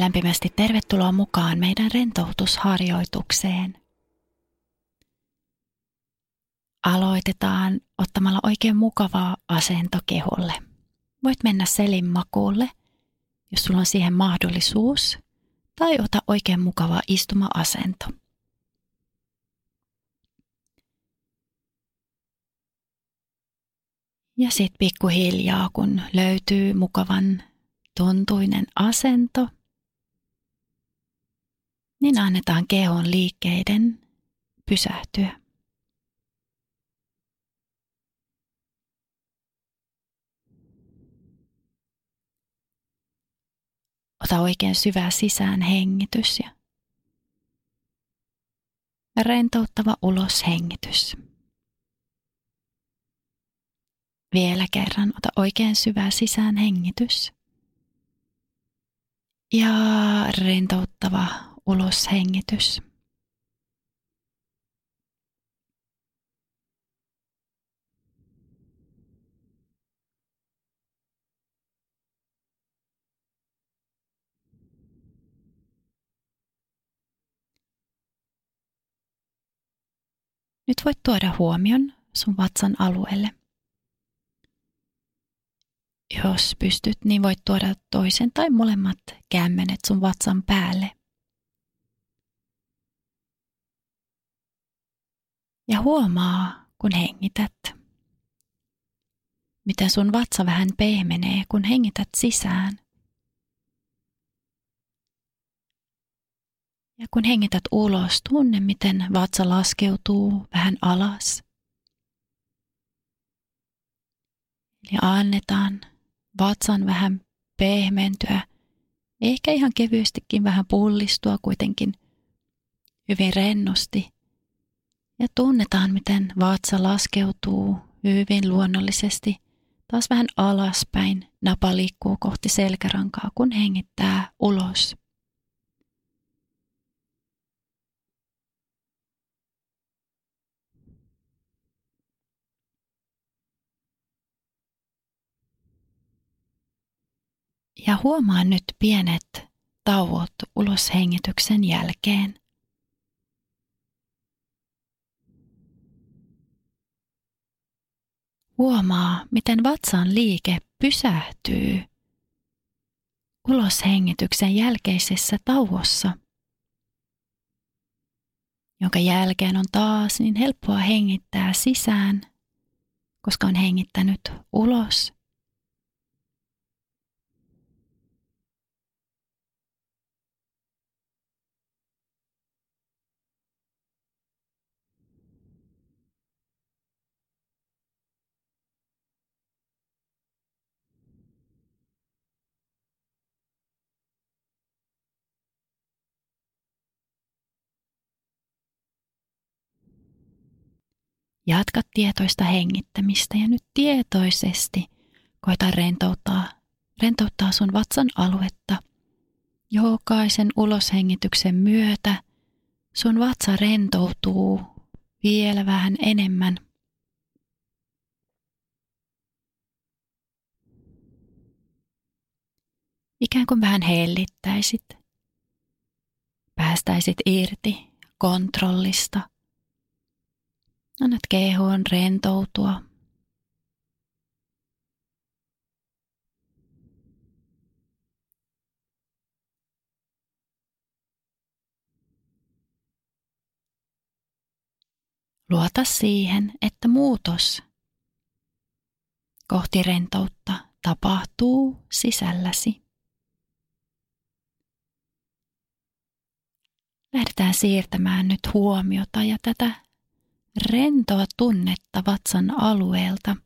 Lämpimästi tervetuloa mukaan meidän rentoutusharjoitukseen. Aloitetaan ottamalla oikein mukavaa asento keholle. Voit mennä selin makuulle, jos sulla on siihen mahdollisuus, tai ota oikein mukava istuma-asento. Ja sitten pikkuhiljaa, kun löytyy mukavan tuntuinen asento, niin annetaan kehon liikkeiden pysähtyä. Ota oikein syvä sisään hengitys ja rentouttava ulos hengitys. Vielä kerran ota oikein syvä sisään hengitys. Ja rentouttava ulos hengitys. Nyt voit tuoda huomion sun vatsan alueelle. Jos pystyt, niin voit tuoda toisen tai molemmat kämmenet sun vatsan päälle. Ja huomaa, kun hengität, miten sun vatsa vähän pehmenee, kun hengität sisään. Ja kun hengität ulos, tunne, miten vatsa laskeutuu vähän alas. Eli annetaan vatsan vähän pehmentyä, ehkä ihan kevyestikin vähän pullistua kuitenkin hyvin rennosti. Ja tunnetaan, miten vatsa laskeutuu hyvin luonnollisesti taas vähän alaspäin. Napa liikkuu kohti selkärankaa, kun hengittää ulos. Ja huomaa nyt pienet tauot uloshengityksen jälkeen. Huomaa, miten vatsan liike pysähtyy uloshengityksen jälkeisessä tauossa, jonka jälkeen on taas niin helppoa hengittää sisään, koska on hengittänyt ulos Jatka tietoista hengittämistä ja nyt tietoisesti koita rentouttaa, rentouttaa sun vatsan aluetta. Jokaisen uloshengityksen myötä sun vatsa rentoutuu vielä vähän enemmän. Ikään kuin vähän hellittäisit. Päästäisit irti kontrollista – Annat kehoon rentoutua. Luota siihen, että muutos kohti rentoutta tapahtuu sisälläsi. Lähdetään siirtämään nyt huomiota ja tätä rentoa tunnetta vatsan alueelta.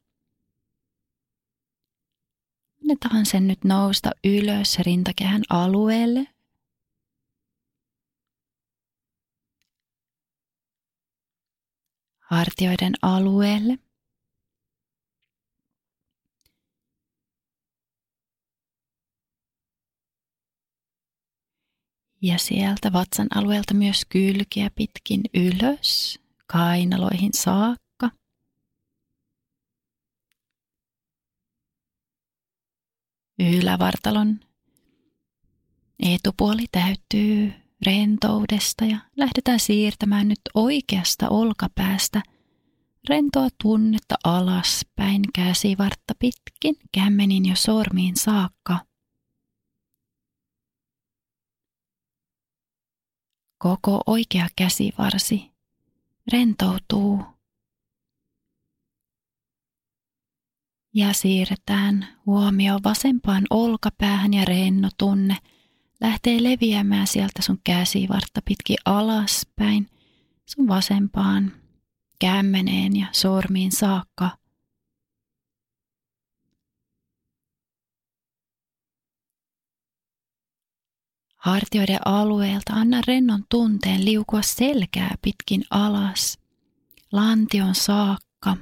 Annetaan sen nyt nousta ylös rintakehän alueelle. Hartioiden alueelle. Ja sieltä vatsan alueelta myös kylkiä pitkin ylös kainaloihin saakka. Ylävartalon Etupuoli täyttyy rentoudesta ja lähdetään siirtämään nyt oikeasta olkapäästä rentoa tunnetta alaspäin käsivartta pitkin kämmenin jo sormiin saakka. Koko oikea käsivarsi rentoutuu. Ja siirretään huomio vasempaan olkapäähän ja renno tunne lähtee leviämään sieltä sun käsivartta pitkin alaspäin sun vasempaan kämmeneen ja sormiin saakka. Hartioiden alueelta anna rennon tunteen liukua selkää pitkin alas, lantion saakka.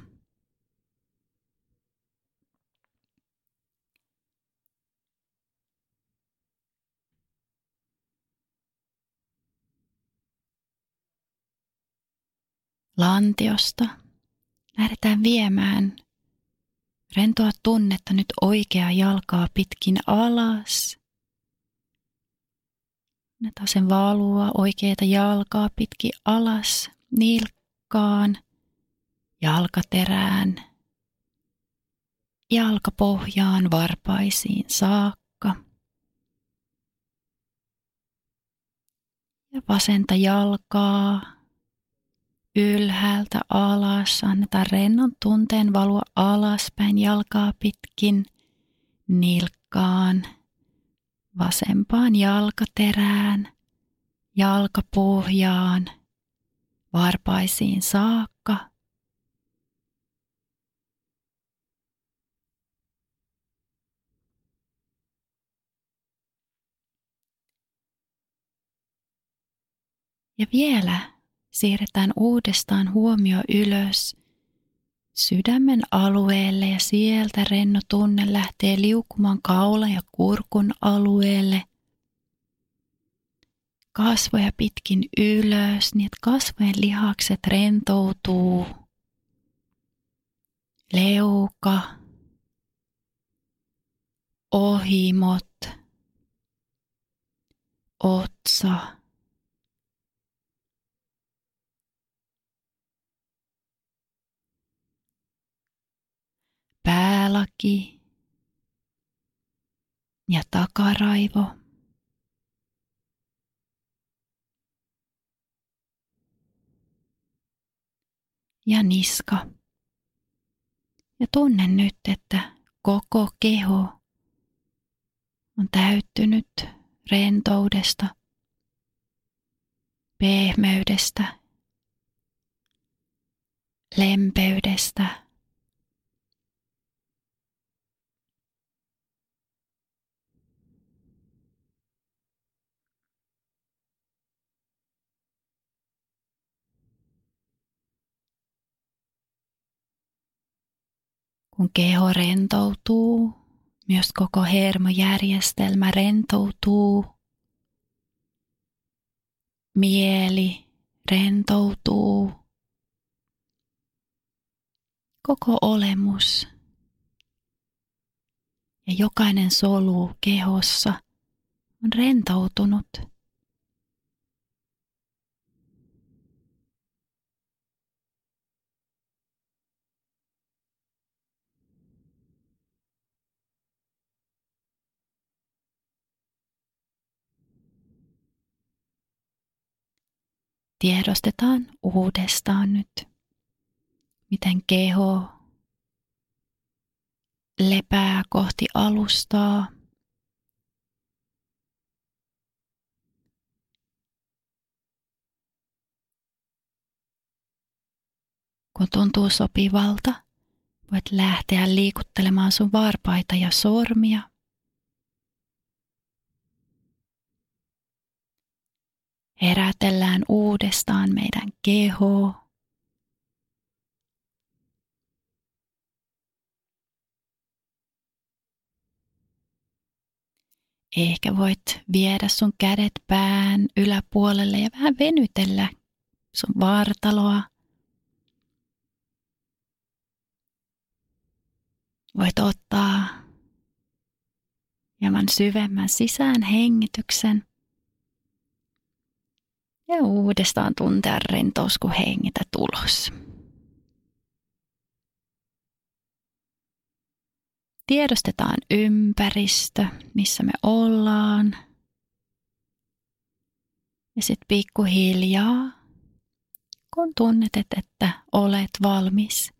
Lantiosta lähdetään viemään. Rentoa tunnetta nyt oikeaa jalkaa pitkin alas – Annetaan sen valua oikeita jalkaa pitki alas, nilkkaan, jalkaterään, jalkapohjaan, varpaisiin saakka. Ja vasenta jalkaa ylhäältä alas. Annetaan rennon tunteen valua alaspäin jalkaa pitkin nilkkaan vasempaan jalkaterään, jalkapohjaan, varpaisiin saakka. Ja vielä siirretään uudestaan huomio ylös sydämen alueelle ja sieltä renno tunne lähtee liukumaan kaulan ja kurkun alueelle. Kasvoja pitkin ylös, niin että kasvojen lihakset rentoutuu. Leuka, ohimot, otsa, päälaki ja takaraivo. Ja niska. Ja tunne nyt, että koko keho on täyttynyt rentoudesta, pehmeydestä, lempeydestä Kun keho rentoutuu, myös koko hermojärjestelmä rentoutuu. Mieli rentoutuu. Koko olemus ja jokainen solu kehossa on rentoutunut. Tiedostetaan uudestaan nyt, miten keho lepää kohti alustaa. Kun tuntuu sopivalta, voit lähteä liikuttelemaan sun varpaita ja sormia. Herätellään uudestaan meidän keho. Ehkä voit viedä sun kädet pään yläpuolelle ja vähän venytellä sun vartaloa. Voit ottaa hieman syvemmän sisään hengityksen. Ja uudestaan tuntea rentous, kun hengitä tulos. Tiedostetaan ympäristö, missä me ollaan. Ja sitten pikkuhiljaa, kun tunnet, että olet valmis,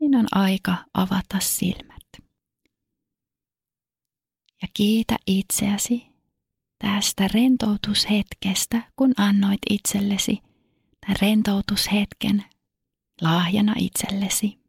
niin on aika avata silmät. Ja kiitä itseäsi tästä rentoutushetkestä, kun annoit itsellesi tämän rentoutushetken lahjana itsellesi.